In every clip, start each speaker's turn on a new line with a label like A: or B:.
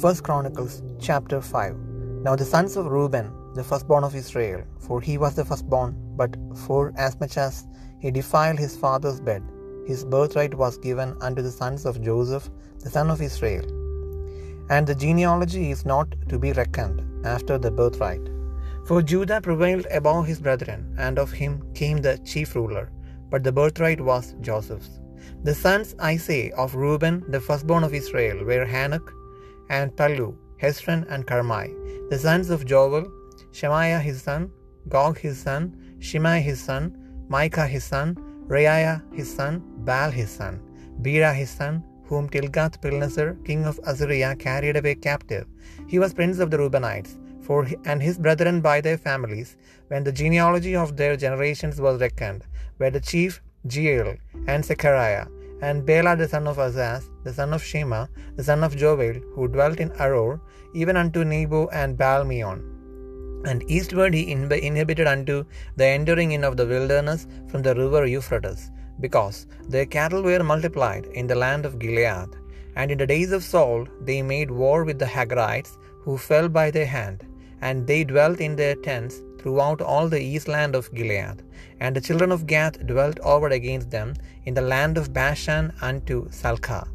A: First Chronicles chapter 5. Now the sons of Reuben, the firstborn of Israel, for he was the firstborn, but for as much as he defiled his father's bed, his birthright was given unto the sons of Joseph, the son of Israel. And the genealogy is not to be reckoned after the birthright. For Judah prevailed above his brethren, and of him came the chief ruler, but the birthright was Joseph's. The sons, I say, of Reuben, the firstborn of Israel, were Hanoch and Pallu, Hezron and Carmi. The sons of Joel, Shemaiah his son, Gog his son, Shimei his son, Micah his son, Reaia his son, Baal his son, Beerah his son, whom Tilgath-Pilneser, king of Assyria, carried away captive. He was prince of the Reubenites, for and his brethren by their families, when the genealogy of their generations was reckoned, were the chief Jeiel and Zechariah, and Bela the son of Azaz, the son of Shema, the son of Joel, who dwelt in Aroer, even unto Nebo and Baalmeon. And eastward he inhabited unto the entering in of the wilderness from the river Euphrates, because their cattle were multiplied in the land of Gilead. And in the days of Saul they made war with the Hagarites, who fell by their hand, and they dwelt in their tents throughout all the east land of Gilead. And the children of Gad dwelt over against them in the land of Bashan unto Salcah.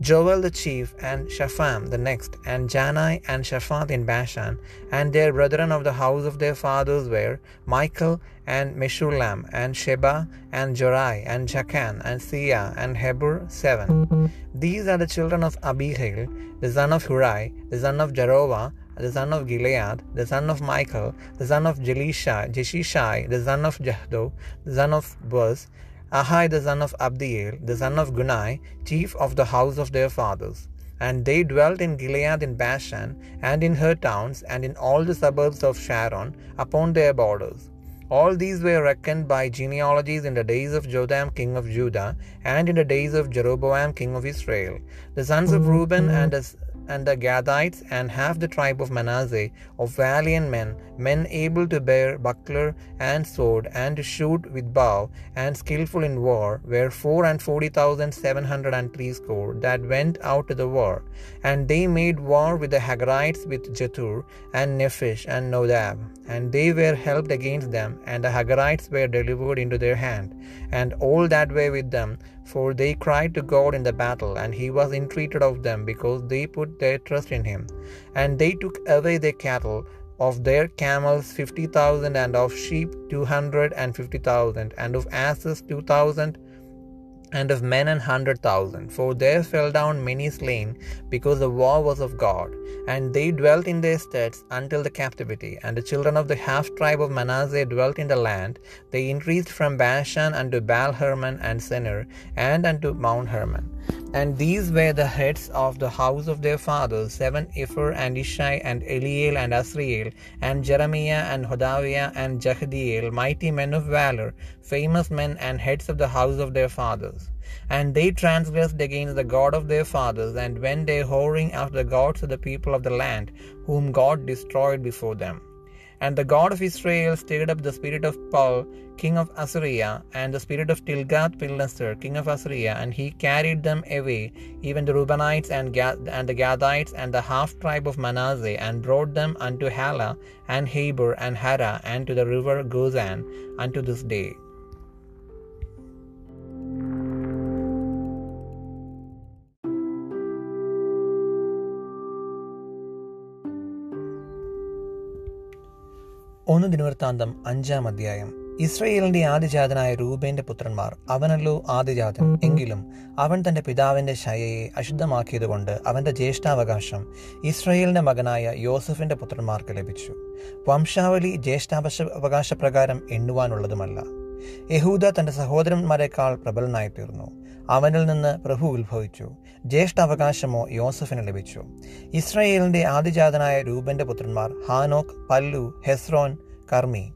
A: Joel the chief, and Shapham the next, and Jaanai and Shaphat in Bashan, and their brethren of the house of their fathers were Michael and Meshullam, and Sheba, and Jorai, and Jachan, and Zia, and Heber seven. These are the children of Abihail, the son of Huri, the son of Jaroah, the son of Gilead, the son of Michael, the son of Jelishai, Jeshishai, the son of Jahdo, the son of Buz, Ahi the son of Abdiel, the son of Guni, chief of the house of their fathers. And they dwelt in Gilead in Bashan, and in her towns, and in all the suburbs of Sharon, upon their borders. All these were reckoned by genealogies in the days of Jotham king of Judah, and in the days of Jeroboam king of Israel. The sons of mm-hmm. Reuben and the mm-hmm. And the Gadites and half the tribe of Manasseh, of valiant men, men able to bear buckler and sword, and to shoot with bow, and skillful in war, were four and forty thousand seven hundred and threescore that went out to the war. And they made war with the Hagarites with Jetur, and Nephish, and Nodab. And they were helped against them, and the Hagarites were delivered into their hand, and all that were with them, for they cried to God in the battle, and he was entreated of them, because they put their trust in him. And they took away their cattle, of their camels fifty thousand, and of sheep two hundred and fifty thousand, and of asses two thousand, and of men an hundred thousand. For there fell down many slain, because the war was of God. And they dwelt in their steads until the captivity. And the children of the half tribe of Manasseh dwelt in the land. They increased from Bashan unto Baal Hermon and Senir, and unto Mount Hermon. And these were the heads of the house of their fathers, seven Epher and Ishi and Eliel and Azriel and Jeremiah and Hodaviah and Jahdiel, mighty men of valor, famous men and heads of the house of their fathers. And they transgressed against the God of their fathers, and went they whoring after the gods of the people of the land, whom God destroyed before them. And the God of Israel stirred up the spirit of Pul, king of Assyria, and the spirit of Tilgath-Pilneser, king of Assyria, and he carried them away, even the Reubenites and, Gad- and the Gadites and the half tribe of Manasseh, and brought them unto Halah, and Habor, and Hara, and to the river Gozan, unto this day. ഒന്ന് ദിനവൃത്താന്തം അഞ്ചാം അധ്യായം. ഇസ്രയേലിന്റെ ആദിജാതനായ രൂപേന്റെ പുത്രന്മാർ അവനല്ലോ ആദിജാതൻ എങ്കിലും അവൻ തന്റെ പിതാവിന്റെ ശയയെ അശുദ്ധമാക്കിയതുകൊണ്ട് അവന്റെ ജ്യേഷ്ഠാവകാശം ഇസ്രയേലിന്റെ മകനായ യോസഫിന്റെ പുത്രന്മാർക്ക് ലഭിച്ചു. വംശാവലി ജ്യേഷ്ഠാവശ അവകാശപ്രകാരം എണ്ണുവാനുള്ളതുമല്ല. യഹൂദ തന്റെ സഹോദരന്മാരെക്കാൾ പ്രബലനായി തീർന്നു. അവനിൽ നിന്ന് പ്രഭു ഉത്ഭവിച്ചു. ജ്യേഷ്ഠ അവകാശമോ യോസഫിന് ലഭിച്ചു. ഇസ്രയേലിന്റെ ആദിജാതനായ രൂപന്റെ പുത്രന്മാർ ഹാനോക്ക് പല്ലു ഹെസ്രോൻ കർമ്മി.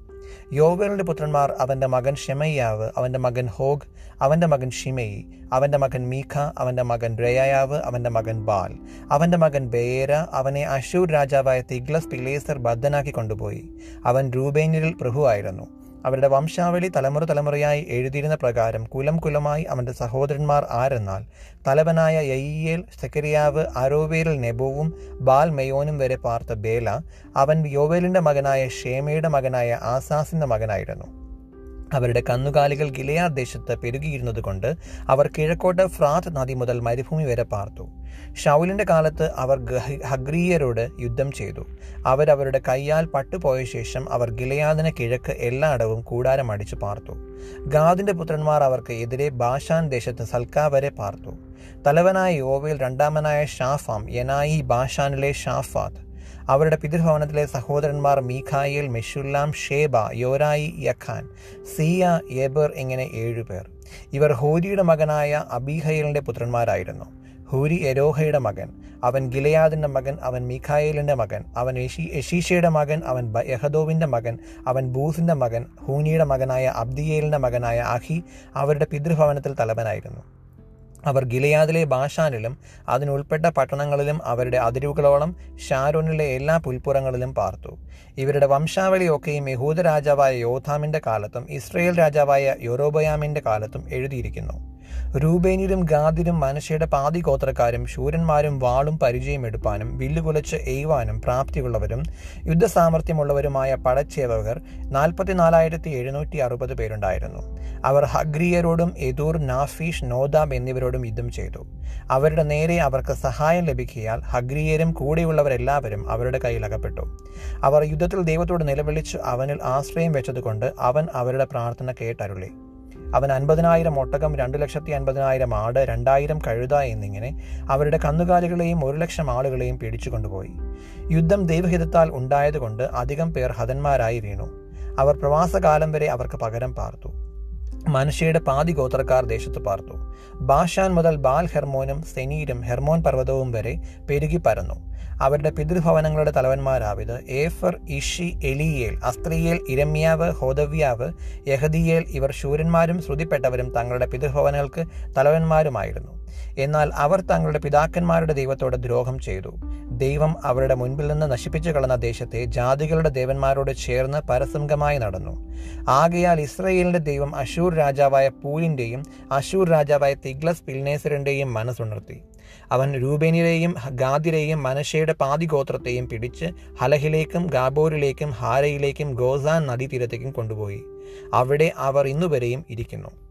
A: യോവേലിന്റെ പുത്രന്മാർ അവന്റെ മകൻ ഷെമയ്യാവ് അവന്റെ മകൻ ഹോഗ് അവന്റെ മകൻ ഷിമയി അവന്റെ മകൻ മീഖ അവന്റെ മകൻ രയായാവ് അവന്റെ മകൻ ബാൽ. അവന്റെ മകൻ ബേര അവനെ അശൂർ രാജാവായ തിഗ്ലസ് പിലേസർ ബദ്ധനാക്കി കൊണ്ടുപോയി. അവൻ രൂപേനിൽ പ്രഭുവായിരുന്നു. അവരുടെ വംശാവലി തലമുറ തലമുറയായി എഴുതിയിരുന്ന പ്രകാരം കുലം കുലമായി അവന്റെ സഹോദരന്മാർ ആരെന്നാൽ തലവനായ യയ്യേൽ സെക്കരിയാവ് അരോവേലിൽ നെബോവും ബാൽ മെയോനും വരെ പാർത്ത ബേല അവൻ യോവേലിന്റെ മകനായ ഷേമയുടെ മകനായ ആസാസിന്റെ മകനായിരുന്നു. അവരുടെ കന്നുകാലികൾ ഗിലയാ ദേശത്ത് പെരുകിയിരുന്നതുകൊണ്ട് അവർ കിഴക്കോട്ട് ഫ്രാത്ത് നദി മുതൽ മരുഭൂമി വരെ പാർത്തു. ഷൗലിന്റെ കാലത്ത് അവർ ഹഗ്രീയരോട് യുദ്ധം ചെയ്തു. അവരവരുടെ കയ്യാൽ പട്ടുപോയ ശേഷം അവർ ഗിലയാദിന് കിഴക്ക് എല്ലായിടവും കൂടാരം അടിച്ചു പാർത്തു. ഗാദിന്റെ പുത്രന്മാർ അവർക്ക് എതിരെ ബാഷാൻ ദേശത്ത് സൽക്കാ വരെ പാർത്തു. തലവനായ യോവയിൽ രണ്ടാമനായ ഷാഫാം യനായി ബാഷാനിലെ ഷാഫാത്ത് അവരുടെ പിതൃഭവനത്തിലെ സഹോദരന്മാർ Michael Meshullam Sheba Jorai Jacan Zia Eber ഇങ്ങനെ ഏഴുപേർ ഇവർ ഹോരിയുടെ മകനായ അബീഹയലിന്റെ പുത്രന്മാരായിരുന്നു. ഹൂരി എരോഹയുടെ മകൻ അവൻ ഗിലയാദിന്റെ മകൻ അവൻ മീഖായേലിന്റെ മകൻ അവൻ യഷീഷയുടെ മകൻ അവൻ യഹദോവിന്റെ മകൻ അവൻ ബൂസിന്റെ മകൻ ഹൂനിയുടെ മകനായ അബ്ദിയേലിന്റെ മകനായ അഹി അവരുടെ പിതൃഭവനത്തിൽ തലവനായിരുന്നു. അവർ ഗിലയാദിലെ ബാഷാനിലും അതിനുൾപ്പെട്ട പട്ടണങ്ങളിലും അവരുടെ അതിരുകളോളം ഷാരോനിലെ എല്ലാ പുൽപ്പുറങ്ങളിലും പാർത്തു. ഇവരുടെ വംശാവലിയൊക്കെയും യഹൂദ രാജാവായ യോഥാമിന്റെ കാലത്തും ഇസ്രയേൽ രാജാവായ യൊറോബയാമിന്റെ കാലത്തും എഴുതിയിരിക്കുന്നു. രൂപേനിലും ഗാദിലും മനുഷ്യയുടെ പാതി ഗോത്രക്കാരും ശൂരന്മാരും വാളും പരിചയം എടുപ്പാനും വില്ലുകുലച്ച് എയ്വാനും പ്രാപ്തിയുള്ളവരും യുദ്ധസാമർഥ്യമുള്ളവരുമായ പടച്ചേവകർ നാൽപ്പത്തിനാലായിരത്തി എഴുന്നൂറ്റി അറുപത് പേരുണ്ടായിരുന്നു. അവർ ഹഗ്രിയരോടും എദൂർ നാഫീഷ് നോദാബ് എന്നിവരോടും യുദ്ധം ചെയ്തു. അവരുടെ നേരെ അവർക്ക് സഹായം ലഭിക്കിയാൽ ഹഗ്രിയരും കൂടെയുള്ളവരെല്ലാവരും അവരുടെ കയ്യിൽ അകപ്പെട്ടു അവർ യുദ്ധത്തിൽ ദൈവത്തോട് നിലവിളിച്ച് അവനിൽ ആശ്രയം വെച്ചതുകൊണ്ട് അവൻ അവരുടെ പ്രാർത്ഥന കേട്ടരുളി. അവൻ അൻപതിനായിരം ഒട്ടകം രണ്ടു ലക്ഷത്തി അൻപതിനായിരം ആട് രണ്ടായിരം കഴുത എന്നിങ്ങനെ അവരുടെ കന്നുകാലികളെയും ഒരു ലക്ഷം ആളുകളെയും പിടിച്ചുകൊണ്ടുപോയി യുദ്ധം ദൈവഹിതത്താൽ ഉണ്ടായതുകൊണ്ട് അധികം പേർ ഹതന്മാരായി വീണു. അവർ പ്രവാസകാലം വരെ അവർക്ക് പകരം പാർത്തു. മനുഷ്യയുടെ പാതി ഗോത്രക്കാർ ദേശത്ത് പാർത്തു. ബാഷാൻ മുതൽ ബാൽ ഹെർമോനും സെനീരും ഹെർമോൻ പർവതവും വരെ പെരുകി പരന്നു. അവരുടെ പിതൃഭവനങ്ങളുടെ തലവന്മാരാവിത്. ഏഫർ ഇഷി എലിയേൽ അസ്ത്രീയേൽ ഇരമ്യാവ് ഹോദവ്യാവ് യഹദിയേൽ ഇവർ ശൂരന്മാരും ശ്രുതിപ്പെട്ടവരും തങ്ങളുടെ പിതൃഭവനങ്ങൾക്ക് തലവന്മാരുമായിരുന്നു. എന്നാൽ അവർ തങ്ങളുടെ പിതാക്കന്മാരുടെ ദൈവത്തോട് ദ്രോഹം ചെയ്തു. ദൈവം അവരുടെ മുൻപിൽ നിന്ന് നശിപ്പിച്ചു കളഞ്ഞ ദേശത്തെ ജാതികളുടെ ദേവന്മാരോട് ചേർന്ന് പരസംഗമായി നടന്നു. ആകയാൽ ഇസ്രയേലിന്റെ ദൈവം അശൂർ രാജാവായ പൂലിന്റെയും അശൂർ രാജാവായ തിഗ്ലസ് പിൽനേസറിന്റെയും മനസ്സുണർത്തി. അവൻ രൂപേനിലെയും ഗാദിരെയും മനശയുടെ പാതിഗോത്രത്തെയും പിടിച്ച് ഹലഹിലേക്കും ഗാബോരിലേക്കും ഹാരയിലേക്കും ഗോസാൻ നദീതീരത്തേക്കും കൊണ്ടുപോയി. അവിടെ അവർ ഇന്നുവരെയും ഇരിക്കുന്നു.